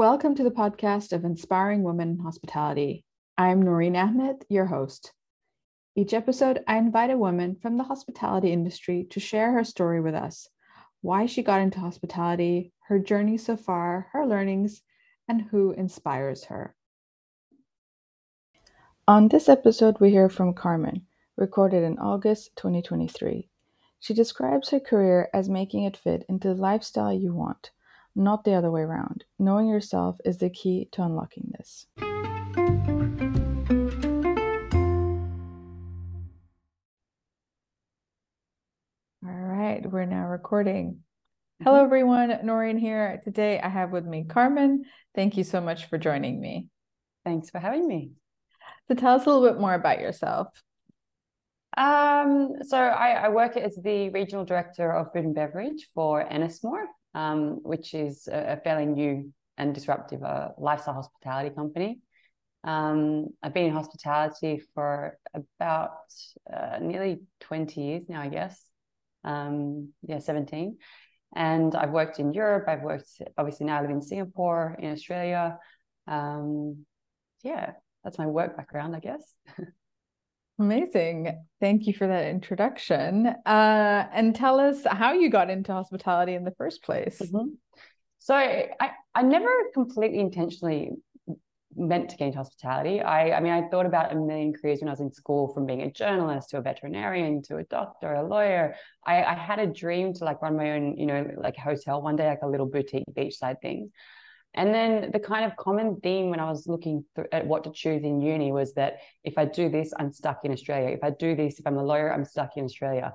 Welcome to the podcast of Inspiring Women in Hospitality. I'm Noreen Ahmed, your host. Each episode, I invite a woman from the hospitality industry to share her story with us why she got into hospitality, her journey so far, her learnings, and who inspires her. On this episode, we hear from Carmen, recorded in August 2023. She describes her career as making it fit into the lifestyle you want, not the other way around. Knowing yourself is the key to unlocking this. All right, we're now recording. Hello, mm-hmm. everyone. Noreen here. Today I have with me Carmen. Thank you so much for joining me. Thanks for having me. So, tell us a little bit more about yourself. Um, so, I, I work as the regional director of food and beverage for Ennismore, um, which is a, a, fairly new and disruptive uh, lifestyle hospitality company. Um, I've been in hospitality for about uh, nearly 20 years now, I guess. Um, yeah, 17. And I've worked in Europe. I've worked, obviously, now I live in Singapore, in Australia. Um, yeah, that's my work background, I guess. Amazing. Thank you for that introduction. Uh, and tell us how you got into hospitality in the first place. Mm-hmm. So I, I never completely intentionally meant to get into hospitality. I, I mean, I thought about a million careers when I was in school, from being a journalist to a veterinarian to a doctor, a lawyer. I, I had a dream to like run my own, you know, like hotel one day, like a little boutique beachside thing. And then the kind of common theme when I was looking at what to choose in uni was that if I do this, I'm stuck in Australia. If I do this, if I'm a lawyer, I'm stuck in Australia.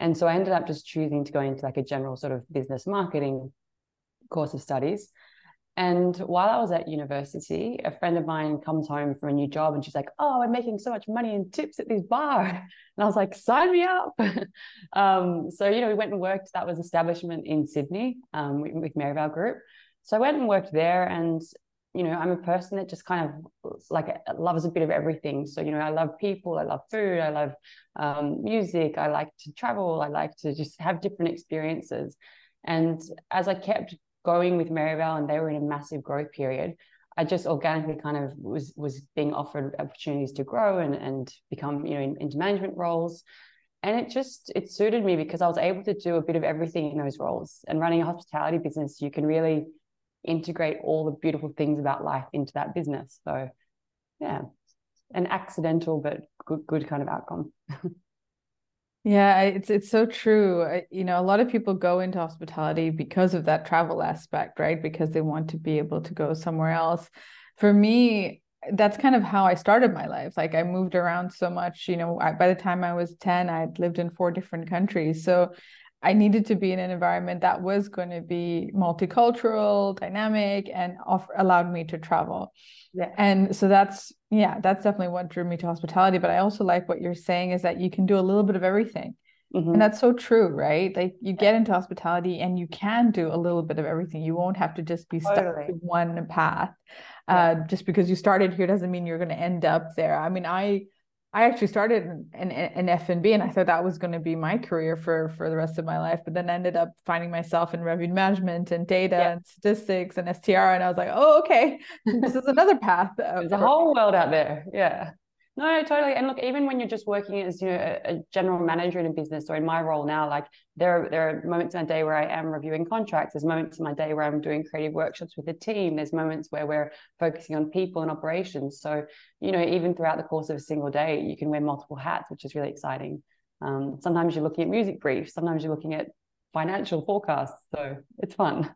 And so I ended up just choosing to go into like a general sort of business marketing course of studies. And while I was at university, a friend of mine comes home from a new job and she's like, Oh, I'm making so much money in tips at this bar. And I was like, Sign me up. um, so, you know, we went and worked. That was establishment in Sydney um, with, Merivale Group. So I went and worked there and you know, I'm a person that just kind of like loves a bit of everything. So, you know, I love people, I love food, I love um, music, I like to travel, I like to just have different experiences. And as I kept going with Merivale and they were in a massive growth period, I just organically kind of was was being offered opportunities to grow and and become, you know, in, into management roles. And it just it suited me because I was able to do a bit of everything in those roles. And running a hospitality business, you can really integrate all the beautiful things about life into that business. So, yeah, an accidental but good, good kind of outcome. yeah, it's it's so true. You know, a lot of people go into hospitality because of that travel aspect, right? Because they want to be able to go somewhere else. For me, that's kind of how I started my life. Like I moved around so much, you know, I, by the time I was 10, I'd lived in four different countries. So I needed to be in an environment that was going to be multicultural, dynamic, and off- allowed me to travel. Yeah. And so that's yeah, that's definitely what drew me to hospitality. But I also like what you're saying is that you can do a little bit of everything. Mm-hmm. And that's so true, right? Like you get into hospitality and you can do a little bit of everything. You won't have to just be stuck totally. to one path. Yeah. Uh, just because you started here doesn't mean you're going to end up there. I mean, I I actually started in, in, F&B and I thought that was going to be my career for, for the rest of my life, but then ended up finding myself in revenue management and data yeah. and statistics and STR. And I was like, oh, okay, this is another path. There's a whole world out there. Yeah. No, totally. And look, even when you're just working as you know a, a, general manager in a business, or in my role now, like there are, there are moments in a day where I am reviewing contracts. There's moments in my day where I'm doing creative workshops with the team. There's moments where we're focusing on people and operations. So you know, even throughout the course of a single day, you can wear multiple hats, which is really exciting. Um, sometimes you're looking at music briefs. Sometimes you're looking at financial forecasts. So it's fun.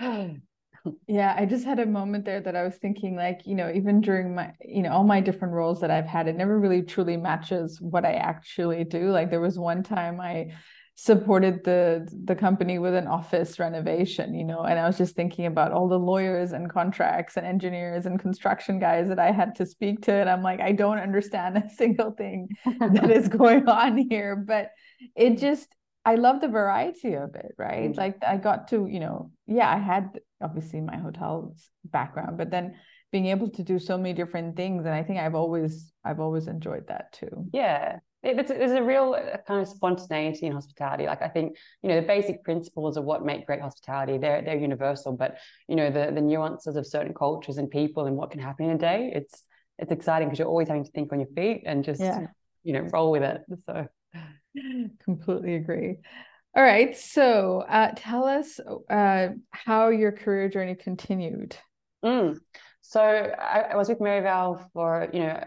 yeah i just had a moment there that i was thinking like you know even during my you know all my different roles that i've had it never really truly matches what i actually do. Like there was one time i supported the the company with an office renovation you know and i was just thinking about all the lawyers and contracts and engineers and construction guys that i had to speak to and i'm like i don't understand a single thing that is going on here. But it just I love the variety of it, right? Mm-hmm. Like I got to, you know, yeah, I had obviously my hotels background, but then being able to do so many different things and I think I've always I've always enjoyed that too. Yeah. there's a real uh, kind of spontaneity in hospitality. Like I think, you know, the basic principles of what make great hospitality, they're they're universal, but you know, the the nuances of certain cultures and people and what can happen in a day, it's it's exciting because you're always having to think on your feet and just yeah. you know, roll with it. So completely agree. All right. So uh, tell us uh, how your career journey continued. Mm. So I, I was with Merivale for, you know,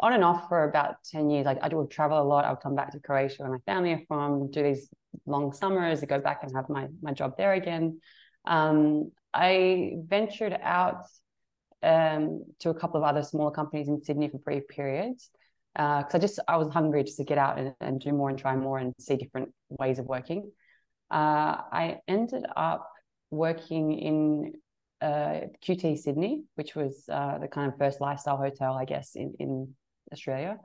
on and off for about 10 years. Like I would travel a lot. I would come back to Croatia where my family are from, do these long summers, go back and have my, my job there again. Um, I ventured out um, to a couple of other smaller companies in Sydney for brief periods because uh, I just I was hungry just to get out and, and do more and try more and see different ways of working. Uh, I ended up working in uh, QT Sydney, which was uh, the kind of first lifestyle hotel, I guess, in, in Australia.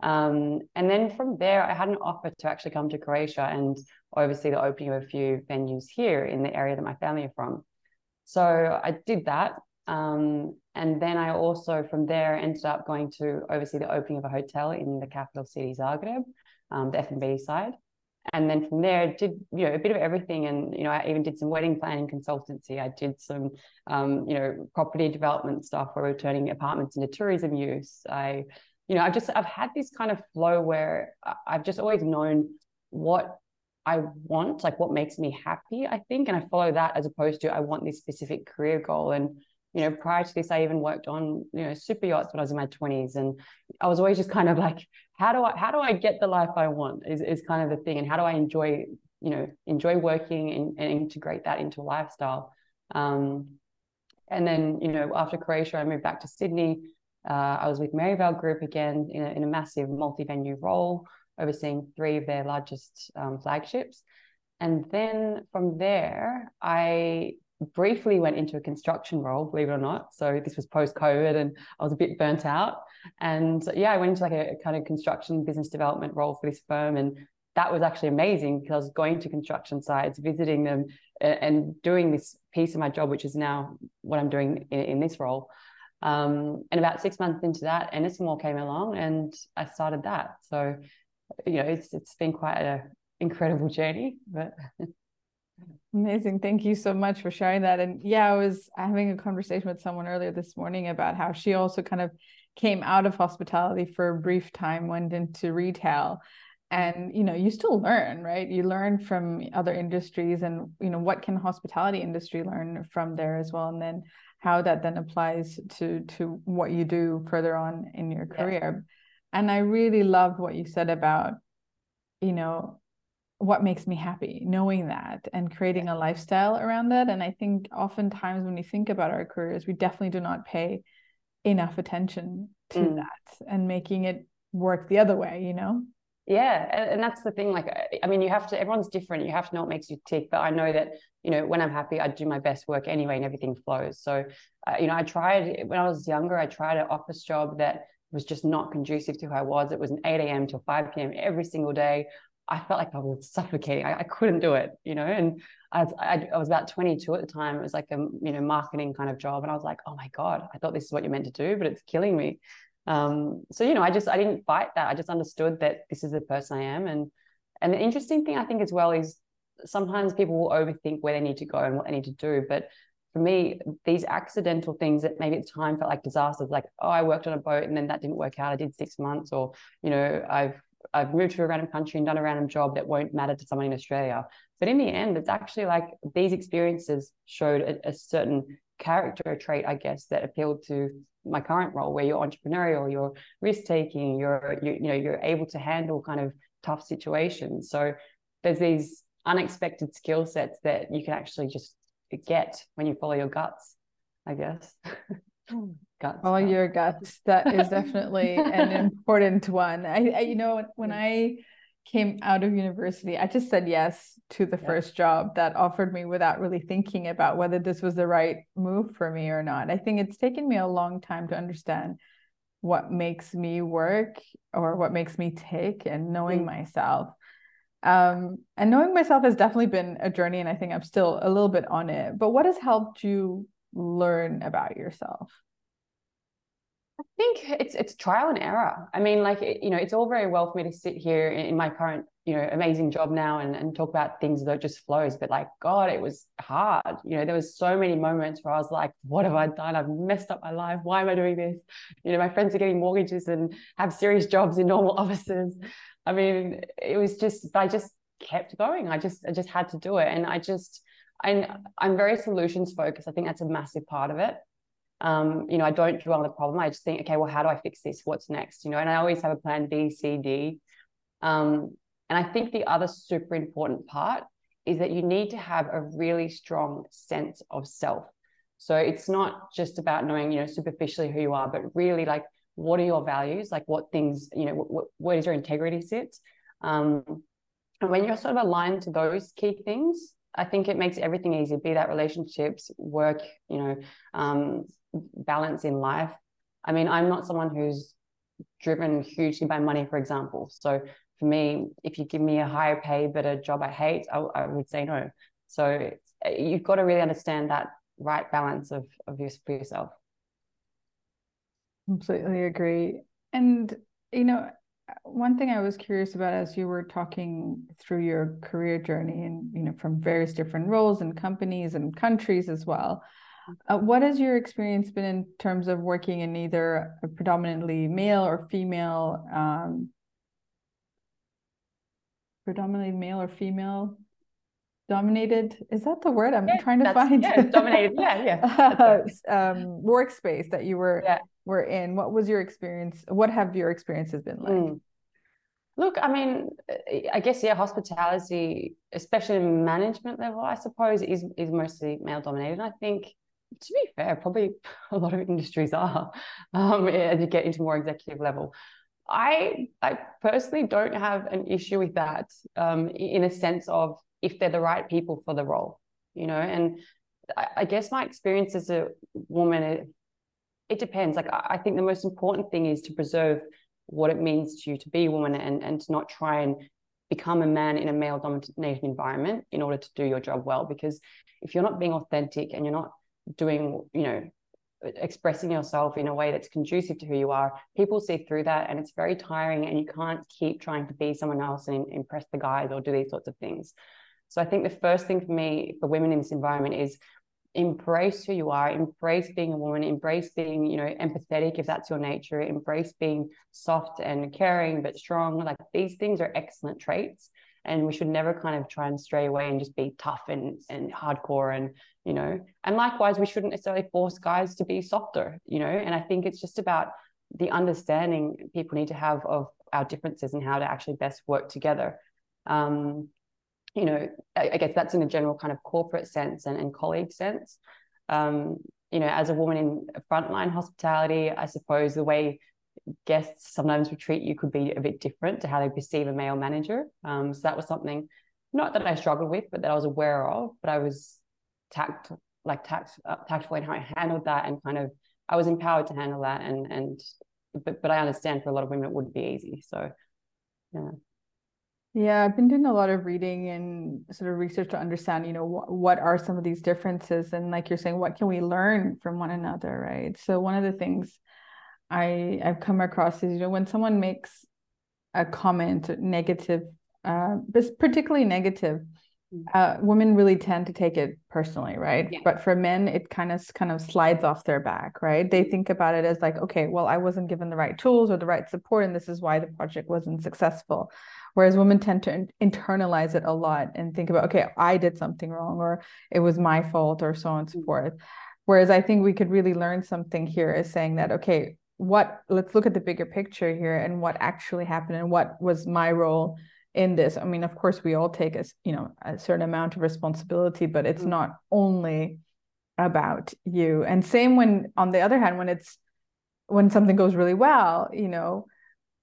Um, and then from there, I had an offer to actually come to Croatia and oversee the opening of a few venues here in the area that my family are from. So I did that. Um, and then I also, from there, ended up going to oversee the opening of a hotel in the capital city, Zagreb, um, the F&B side. And then from there, did you know a bit of everything, and you know I even did some wedding planning consultancy. I did some um, you know property development stuff where we're turning apartments into tourism use. I you know, I've just I've had this kind of flow where I've just always known what I want, like what makes me happy, I think, and I follow that as opposed to I want this specific career goal. And you know, prior to this, I even worked on you know super yachts when I was in my twenties, and I was always just kind of like, how do I how do I get the life I want? Is is kind of the thing, and how do I enjoy you know enjoy working and, and integrate that into a lifestyle. Um, and then you know after Croatia, I moved back to Sydney uh, I was with Merivale Group again in a, in a massive multi venue role, overseeing three of their largest um, flagships. And then from there, I briefly went into a construction role, believe it or not. So this was post COVID and I was a bit burnt out. And yeah, I went into like a, a, kind of construction business development role for this firm. And that was actually amazing because I was going to construction sites, visiting them, and, doing this piece of my job, which is now what I'm doing in, in this role. Um, and about six months into that, Ennismore came along and I started that. So, you know, it's it's been quite an incredible journey. But amazing. Thank you so much for sharing that. And yeah, I was having a conversation with someone earlier this morning about how she also kind of came out of hospitality for a brief time, went into retail and you know you still learn right you learn from other industries and you know what can the hospitality industry learn from there as well and then how that then applies to to what you do further on in your career yeah. and i really loved what you said about you know what makes me happy knowing that and creating a lifestyle around that and i think oftentimes when we think about our careers we definitely do not pay enough attention to mm. that and making it work the other way you know? Yeah and, and that's the thing like i mean you have to everyone's different you have to know what makes you tick but i know that you know when i'm happy i do my best work anyway and everything flows. So uh, you know i tried when i was younger i tried an office job that was just not conducive to who i was. It was an 8 a.m till 5 p.m every single day i felt like i was suffocating i, I couldn't do it you know and I was, I, I was about 22 at the time it was like a you know marketing kind of job and i was like oh my god i thought this is what you're meant to do but it's killing me um, so you know, I just I didn't fight that. I just understood that this is the person I am. And and the interesting thing I think as well is sometimes people will overthink where they need to go and what they need to do. But for me, these accidental things that maybe at the time felt like disasters, like oh, I worked on a boat and then that didn't work out. I did six months, or you know, I've I've moved to a random country and done a random job that won't matter to someone in Australia. But in the end, it's actually like these experiences showed a, a certain character trait, I guess, that appealed to my current role, where you're entrepreneurial, you're risk taking, you're you, you know you're able to handle kind of tough situations. So there's these unexpected skill sets that you can actually just get when you follow your guts, I guess. Hmm. Guts. Follow your guts. That is definitely an important one. I, I, you know when I came out of university, I just said yes to the yeah. first job that offered me without really thinking about whether this was the right move for me or not. I think it's taken me a long time to understand what makes me work or what makes me tick and knowing mm. myself. Um, and knowing myself has definitely been a journey, and I think I'm still a little bit on it. But what has helped you learn about yourself? I think it's it's trial and error. I mean, like you know, it's all very well for me to sit here in my current you know amazing job now and, and talk about things that just flows. But like God, it was hard. You know, there was so many moments where I was like, what have I done? I've messed up my life. Why am I doing this? You know, my friends are getting mortgages and have serious jobs in normal offices. I mean, it was just I just kept going. I just I just had to do it, and I just I I'm very solutions focused. I think that's a massive part of it um, you know, I don't dwell on the problem. I just think, okay, well, how do I fix this? What's next? You know, and I always have a plan B, C, D. Um, and I think the other super important part is that you need to have a really strong sense of self. So it's not just about knowing, you know, superficially who you are, but really like what are your values? Like what things, you know, what, where does your integrity sit? Um, and when you're sort of aligned to those key things, I think it makes everything easier, be that relationships, work, you know, um, balance in life. I mean, I'm not someone who's driven hugely by money, for example. So for me, if you give me a higher pay but a job I hate, I, I would say no. So eh, you've got to really understand that right balance of of use for yourself. Completely agree. And you know, one thing I was curious about as you were talking through your career journey and you know from various different roles and companies and countries as well uh, what has your experience been in terms of working in either a predominantly male or female, um, predominantly male or female dominated? Is that the word I'm yeah, trying to find? Yeah, dominated. Yeah, yeah. um, workspace that you were yeah. were in. What was your experience? What have your experiences been like? Mm. Look, I mean, I guess yeah, hospitality, especially in management level, I suppose, is is mostly male dominated. I think to be fair, probably a lot of industries are um, as you get into more executive level. I I personally don't have an issue with that um, in a sense of if they're the right people for the role, you know. And I, I guess my experience as a woman, it, it depends. Like I, I think the most important thing is to preserve what it means to you to be a woman and and to not try and become a man in a male dominated environment in order to do your job well because if you're not being authentic and you're not doing, you know, expressing yourself in a way that's conducive to who you are, people see through that and it's very tiring and you can't keep trying to be someone else and impress the guys or do these sorts of things. So I think the first thing for me for women in this environment is embrace who you are, embrace being a woman, embrace being, you know, empathetic if that's your nature, embrace being soft and caring but strong. Like these things are excellent traits and we should never kind of try and stray away and just be tough and and hardcore and you know and likewise we shouldn't necessarily force guys to be softer you know and i think it's just about the understanding people need to have of our differences and how to actually best work together. Um, you know I, I, guess that's in a general kind of corporate sense and, and colleague sense. Um, you know as a woman in frontline hospitality i suppose the way guests sometimes would treat you could be a bit different to how they perceive a male manager. Um, so that was something not that I struggled with, but that I was aware of. But I was tact like tact uh, tactful in how I handled that, and kind of I was empowered to handle that. And and but but I understand for a lot of women it wouldn't be easy. So yeah. Yeah, I've been doing a lot of reading and sort of research to understand, you know, wh- what are some of these differences, and like you're saying, what can we learn from one another, right? So one of the things I I've come across is you know when someone makes a comment negative, uh, but particularly negative, mm. uh, women really tend to take it personally, right? Yeah. But for men, it kind of kind of slides off their back, right? They mm. think about it as like, okay, well, I wasn't given the right tools or the right support, and this is why the project wasn't successful. Whereas women tend to internalize it a lot and think about, okay, I did something wrong, or it was my fault, or so on and so mm. forth. Whereas I think we could really learn something here is saying that, okay, what let's look at the bigger picture here and what actually happened and what was my role in this i mean of course we all take a you know a certain amount of responsibility but it's mm-hmm. not only about you and same when on the other hand when it's when something goes really well you know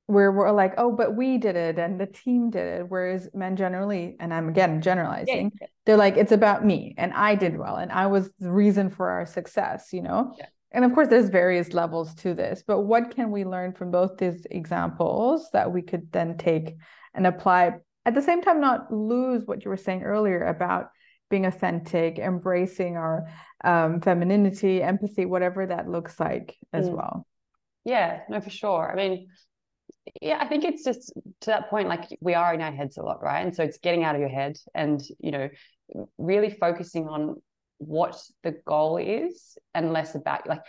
where we're like oh but we did it and the team did it whereas men generally and i'm again generalizing yeah. they're like it's about me and i did well and i was the reason for our success you know yeah and of course there's various levels to this but what can we learn from both these examples that we could then take and apply at the same time not lose what you were saying earlier about being authentic embracing our um, femininity empathy whatever that looks like as mm. well Yeah, no, for sure. I mean, yeah, I think it's just to that point, like we are in our heads a lot, right? And so it's getting out of your head and, you know, really focusing on what the goal is and less about like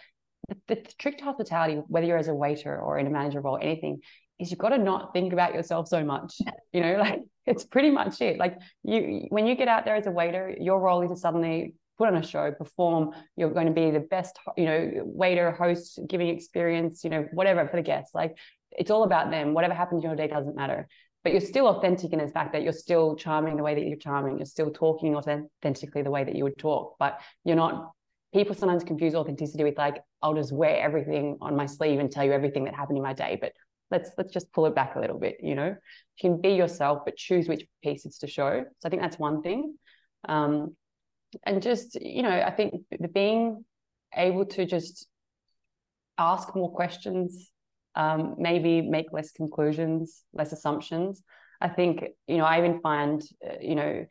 the, the trick to hospitality, whether you're as a waiter or in a manager role, anything, is you've got to not think about yourself so much. You know, like it's pretty much it. Like you, when you get out there as a waiter, your role is to suddenly put on a show, perform. You're going to be the best, you know, waiter, host, giving experience, you know, whatever for the guests. Like it's all about them. Whatever happens in your day doesn't matter. But you're still authentic in the fact that you're still charming the way that you're charming. You're still talking authentically the way that you would talk. But you're not. People sometimes confuse authenticity with like, I'll just wear everything on my sleeve and tell you everything that happened in my day. But let's let's just pull it back a little bit. You know, you can be yourself, but choose which pieces to show. So I think that's one thing. Um, and just you know, I think being able to just ask more questions um, maybe make less conclusions, less assumptions. I think, you know, I even find, uh, you know,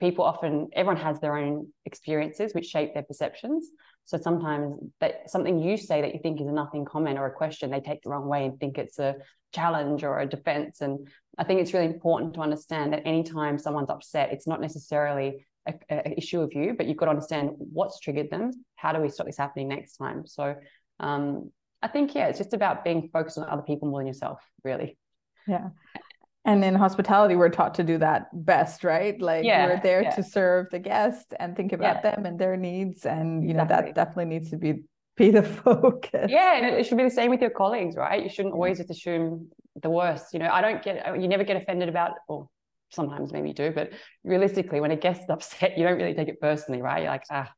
people often, everyone has their own experiences which shape their perceptions. So sometimes that something you say that you think is a nothing comment or a question, they take the wrong way and think it's a challenge or a defense. And I think it's really important to understand that anytime someone's upset, it's not necessarily a, a issue of you, but you've got to understand what's triggered them. How do we stop this happening next time? So um, I think, yeah, it's just about being focused on other people more than yourself, really. Yeah. And in hospitality, we're taught to do that best, right? Like yeah, we're there yeah. to serve the guest and think about yeah. them and their needs. And, you know, that definitely needs to be be the focus. Yeah, and it should be the same with your colleagues, right? You shouldn't always just assume the worst. You know, I don't get you never get offended about or sometimes maybe you do, but realistically, when a guest's upset, you don't really take it personally, right? You're like, ah,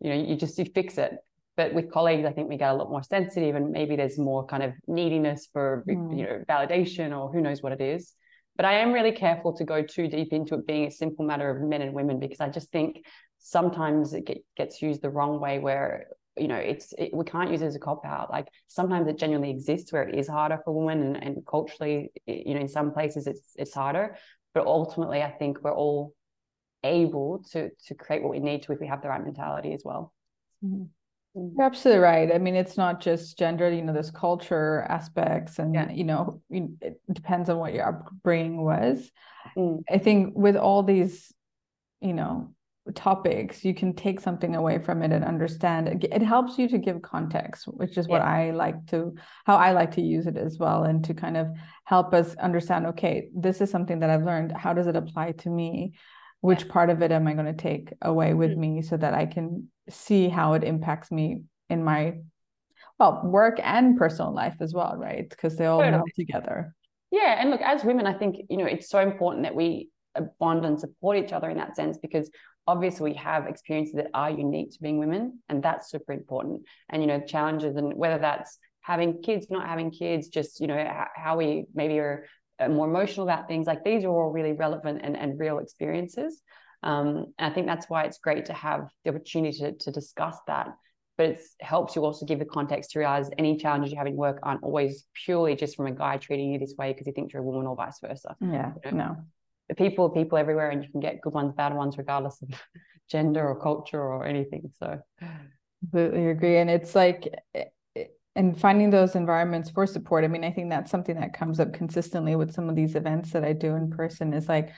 you know, you just you fix it. But with colleagues, I think we get a lot more sensitive, and maybe there's more kind of neediness for mm. you know validation or who knows what it is. But I am really careful to go too deep into it being a simple matter of men and women because I just think sometimes it get, gets used the wrong way where you know it's it, we can't use it as a cop out like sometimes it genuinely exists where it is harder for women and, and culturally you know in some places it's it's harder but ultimately i think we're all able to to create what we need to if we have the right mentality as well mm-hmm. You're absolutely right. I mean, it's not just gender, you know, there's culture aspects and, yeah. you know, it depends on what your upbringing was. Mm. I think with all these, you know, topics, you can take something away from it and understand it. It helps you to give context, which is what. I like to, how I like to use it as well, and to kind of help us understand, okay, this is something that I've learned. How does it apply to me? Which yeah. part of it am I going to take away with mm. me so that I can see how it impacts me in my well work and personal life as well right because they all totally. together yeah and look as women i think you know it's so important that we uh, bond and support each other in that sense because obviously we have experiences that are unique to being women and that's super important and you know challenges and whether that's having kids not having kids just you know how we maybe are more emotional about things like these are all really relevant and, and real experiences um, and I think that's why it's great to have the opportunity to, to discuss that. But it helps you also give the context to realize any challenges you have in work aren't always purely just from a guy treating you this way because he thinks you're a woman or vice versa. Yeah, you know? no. The people are people everywhere, and you can get good ones, bad ones, regardless of gender or culture or anything. So, completely agree. And it's like, and finding those environments for support. I mean, I think that's something that comes up consistently with some of these events that I do in person. Is like,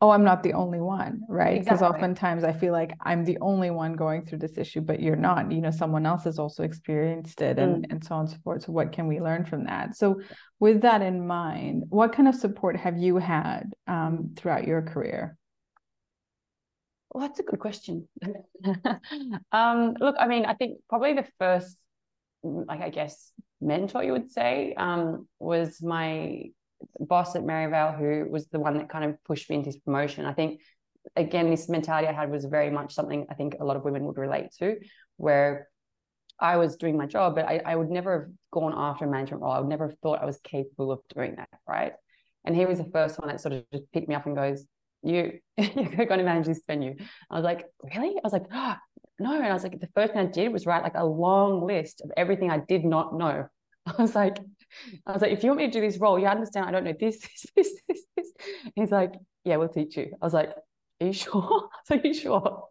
oh i'm not the only one right because exactly. oftentimes i feel like i'm the only one going through this issue but you're not you know someone else has also experienced it and, mm. and so on and so forth so what can we learn from that so with that in mind what kind of support have you had um, throughout your career well that's a good question um, look i mean i think probably the first like i guess mentor you would say um, was my boss at Merivale who was the one that kind of pushed me into this promotion. I think again, this mentality I had was very much something I think a lot of women would relate to, where I was doing my job, but I, I would never have gone after a management role. I would never have thought I was capable of doing that, right? And he was the first one that sort of just picked me up and goes, "You, you're going to manage this venue." I was like, "Really?" I was like, oh, "No," and I was like, "The first thing I did was write like a long list of everything I did not know." I was like, I was like, if you want me to do this role, you understand I don't know this, this, this, this, this. he's like, yeah, we'll teach you. I was like, are you sure? are you sure?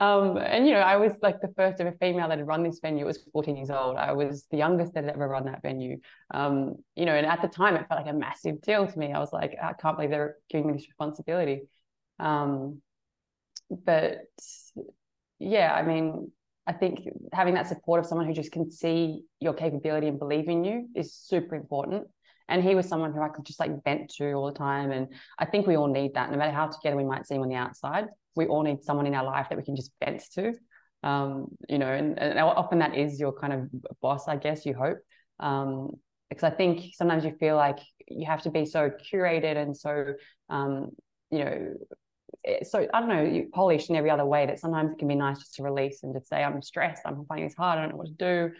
Um, and you know, I was like the first ever female that had run this venue. It was 14 years old. I was the youngest that had ever run that venue. Um, you know, and at the time it felt like a massive deal to me. I was like, I can't believe they're giving me this responsibility. Um, but yeah, I mean, I think having that support of someone who just can see your capability and believe in you is super important. And he was someone who I could just like vent to all the time. And I think we all need that, no matter how together we might seem on the outside. We all need someone in our life that we can just vent to. Um, you know, and, and often that is your kind of boss, I guess, you hope. Um, because I think sometimes you feel like you have to be so curated and so, um, you know, so I don't know, polished in every other way that sometimes it can be nice just to release and just say, I'm stressed, I'm finding this hard, I don't know what to do.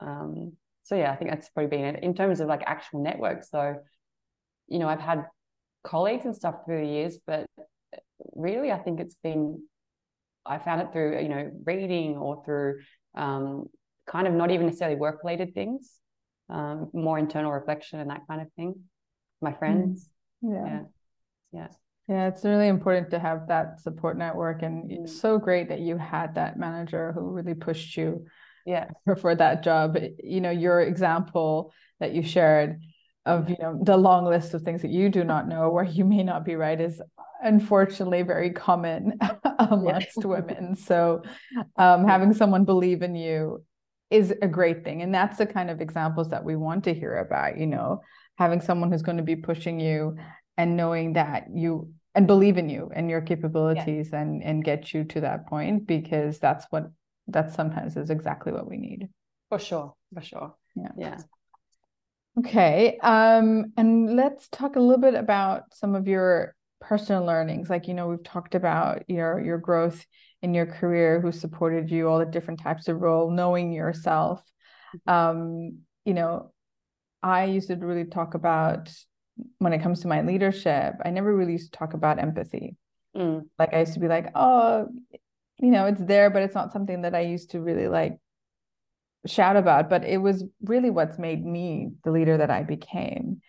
Um, so yeah, I think that's probably been it in terms of like actual networks. So, you know, I've had colleagues and stuff through the years, but really, I think it's been I found it through you know reading or through um, kind of not even necessarily work related things, um, more internal reflection and that kind of thing. My friends, mm. yeah. yeah, yeah. Yeah, it's really important to have that support network, and mm. it's so great that you had that manager who really pushed you yeah. for that job. You know your example that you shared of you know the long list of things that you do not know where you may not be right is unfortunately very common amongst yeah. women. So um, having someone believe in you is a great thing and that's the kind of examples that we want to hear about you know having someone who's going to be pushing you and knowing that you and believe in you and your capabilities yeah. and and get you to that point because that's what that sometimes is exactly what we need. For sure. For sure. Yeah. Yeah. Okay. Um, and let's talk a little bit about some of your personal learnings. Like, you know, we've talked about your your growth in your career, who supported you, all the different types of role, knowing yourself. Mm-hmm. Um, you know, I used to really talk about when it comes to my leadership, I never really used to talk about empathy. Mm. Like I used to be like, oh, you know it's there but it's not something that i used to really like shout about but it was really what's made me the leader that i became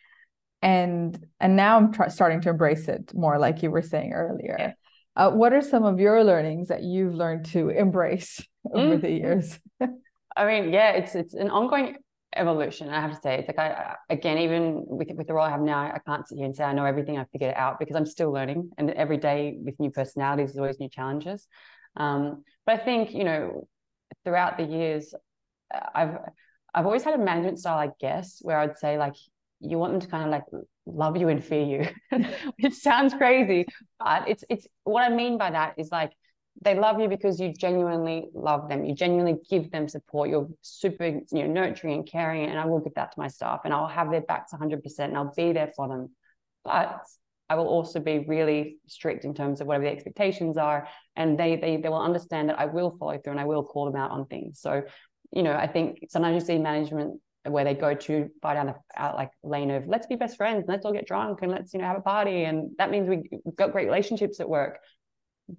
and and now i'm tr- starting to embrace it more like you were saying earlier yeah. uh, what are some of your learnings that you've learned to embrace over mm. the years i mean yeah it's it's an ongoing evolution. I have to say it's like i again even with with the role i have now i can't sit here and say i know everything. I figured it out because i'm still learning. And every day with new personalities there's always new challenges. Um, but I think you know throughout the years, I've I've always had a management style, I guess, where I'd say like you want them to kind of like love you and fear you, which sounds crazy, but it's it's what I mean by that is like they love you because you genuinely love them. You genuinely give them support. You're super, you know, nurturing and caring, and I will give that to my staff, and I'll have their backs 100%, and I'll be there for them. But I will also be really strict in terms of whatever the expectations are, and they they they will understand that I will follow through and I will call them out on things. So, you know, I think sometimes you see management where they go to far down the out like lane of let's be best friends, let's all get drunk and let's you know have a party, and that means we, have got great relationships at work.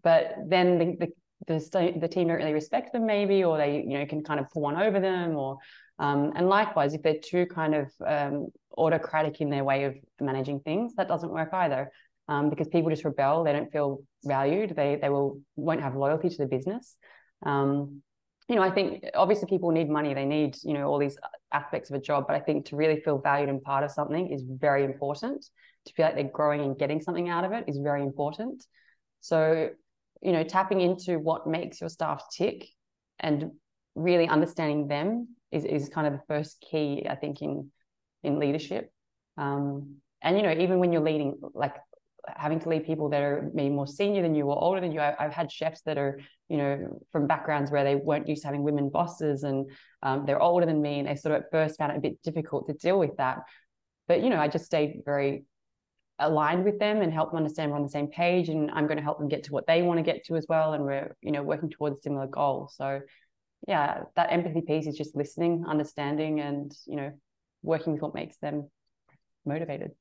But then the, the the, the team don't really respect them maybe or they you know can kind of pull one over them or um, and likewise if they're too kind of um, autocratic in their way of managing things that doesn't work either. Um, because people just rebel they don't feel valued they they will won't have loyalty to the business. Um, you know i think obviously people need money they need you know all these aspects of a job but i think to really feel valued and part of something is very important. To feel like they're growing and getting something out of it is very important. So you know tapping into what makes your staff tick and really understanding them is, is kind of the first key i think in in leadership. Um, and you know even when you're leading like having to lead people that are maybe more senior than you or older than you I, have had chefs that are you know from backgrounds where they weren't used to having women bosses and um, they're older than me and they sort of at first found it a bit difficult to deal with that. But you know i just stayed very aligned with them and help them understand we're on the same page and I'm going to help them get to what they want to get to as well and we're you know working towards a similar goal. So yeah that empathy piece is just listening understanding and you know working with what makes them motivated.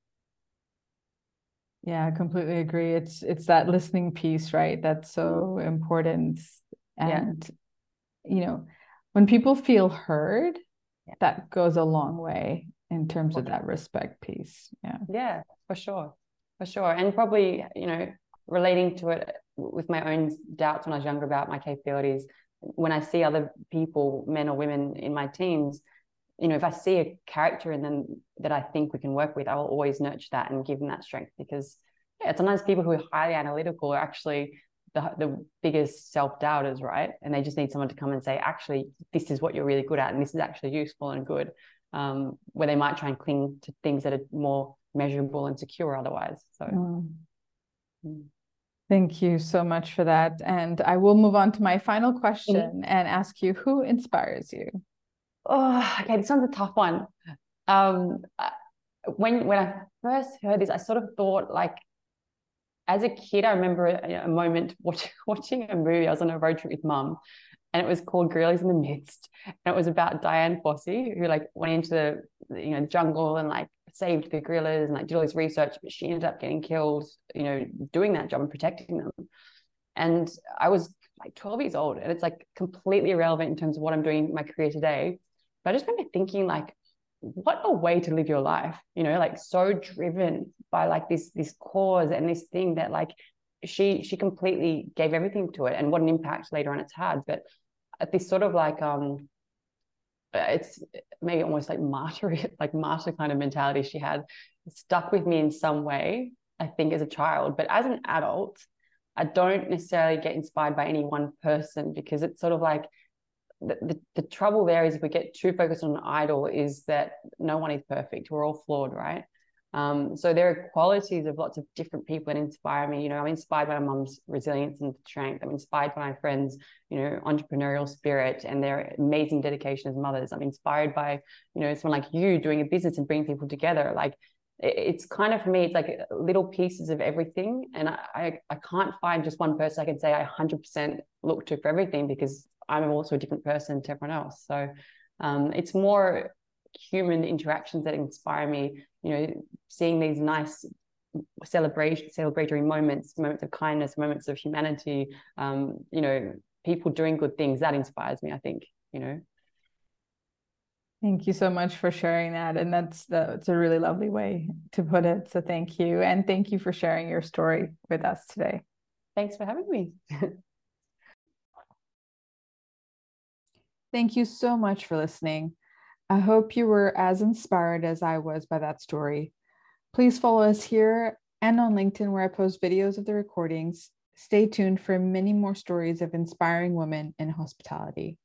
Yeah i completely agree. It's it's that listening piece right that's so important. And yeah. you know when people feel heard yeah. that goes a long way in terms of that respect piece yeah yeah for sure for sure and probably you know relating to it with my own doubts when I was younger about my capabilities, when I see other people, men or women in my teams, you know, if I see a character in them that I think we can work with, I will always nurture that and give them that strength because yeah, sometimes people who are highly analytical are actually the, the biggest self-doubters, right? And they just need someone to come and say, actually, this is what you're really good at, and this is actually useful and good. Um, where they might try and cling to things that are more measurable and secure otherwise. So mm. Mm. Thank you so much for that. And I will move on to my final question mm-hmm. and ask you who inspires you? Oh, okay. This one's a tough one. Um, when when I first heard this, I sort of thought like, as a kid, I remember a, a moment watching watching a movie. I was on a road trip with mum, and it was called Gorillas in the Mist, and it was about Dian Fossey, who like went into the you know jungle and like saved the gorillas and like did all this research, but she ended up getting killed, you know, doing that job and protecting them. And I was like 12 years old, and it's like completely irrelevant in terms of what I'm doing in my career today. But I just remember thinking like, what a way to live your life, you know, like so driven by like this this cause and this thing that like she she completely gave everything to it, and what an impact later on it's had. But at this sort of like um it's maybe almost like martyr like martyr kind of mentality she had stuck with me in some way i think as a child. But as an adult i don't necessarily get inspired by any one person because it's sort of like the, the, the trouble there is if we get too focused on an idol is that no one is perfect. We're all flawed right um, so there are qualities of lots of different people that inspire me. You know, I'm inspired by my mom's resilience and strength. I'm inspired by my friends, you know, entrepreneurial spirit and their amazing dedication as mothers. I'm inspired by, you know, someone like you doing a business and bringing people together. Like it's kind of for me, it's like little pieces of everything. And I, I, I can't find just one person I can say I 100% look to for everything because I'm also a different person to everyone else. So um, it's more human interactions that inspire me you know seeing these nice celebration celebratory moments moments of kindness moments of humanity um you know people doing good things that inspires me i think you know Thank you so much for sharing that. And that's that's a really lovely way to put it. So thank you. And thank you for sharing your story with us today. Thanks for having me. thank you so much for listening. I hope you were as inspired as I was by that story. Please follow us here and on LinkedIn, where I post videos of the recordings. Stay tuned for many more stories of inspiring women in hospitality.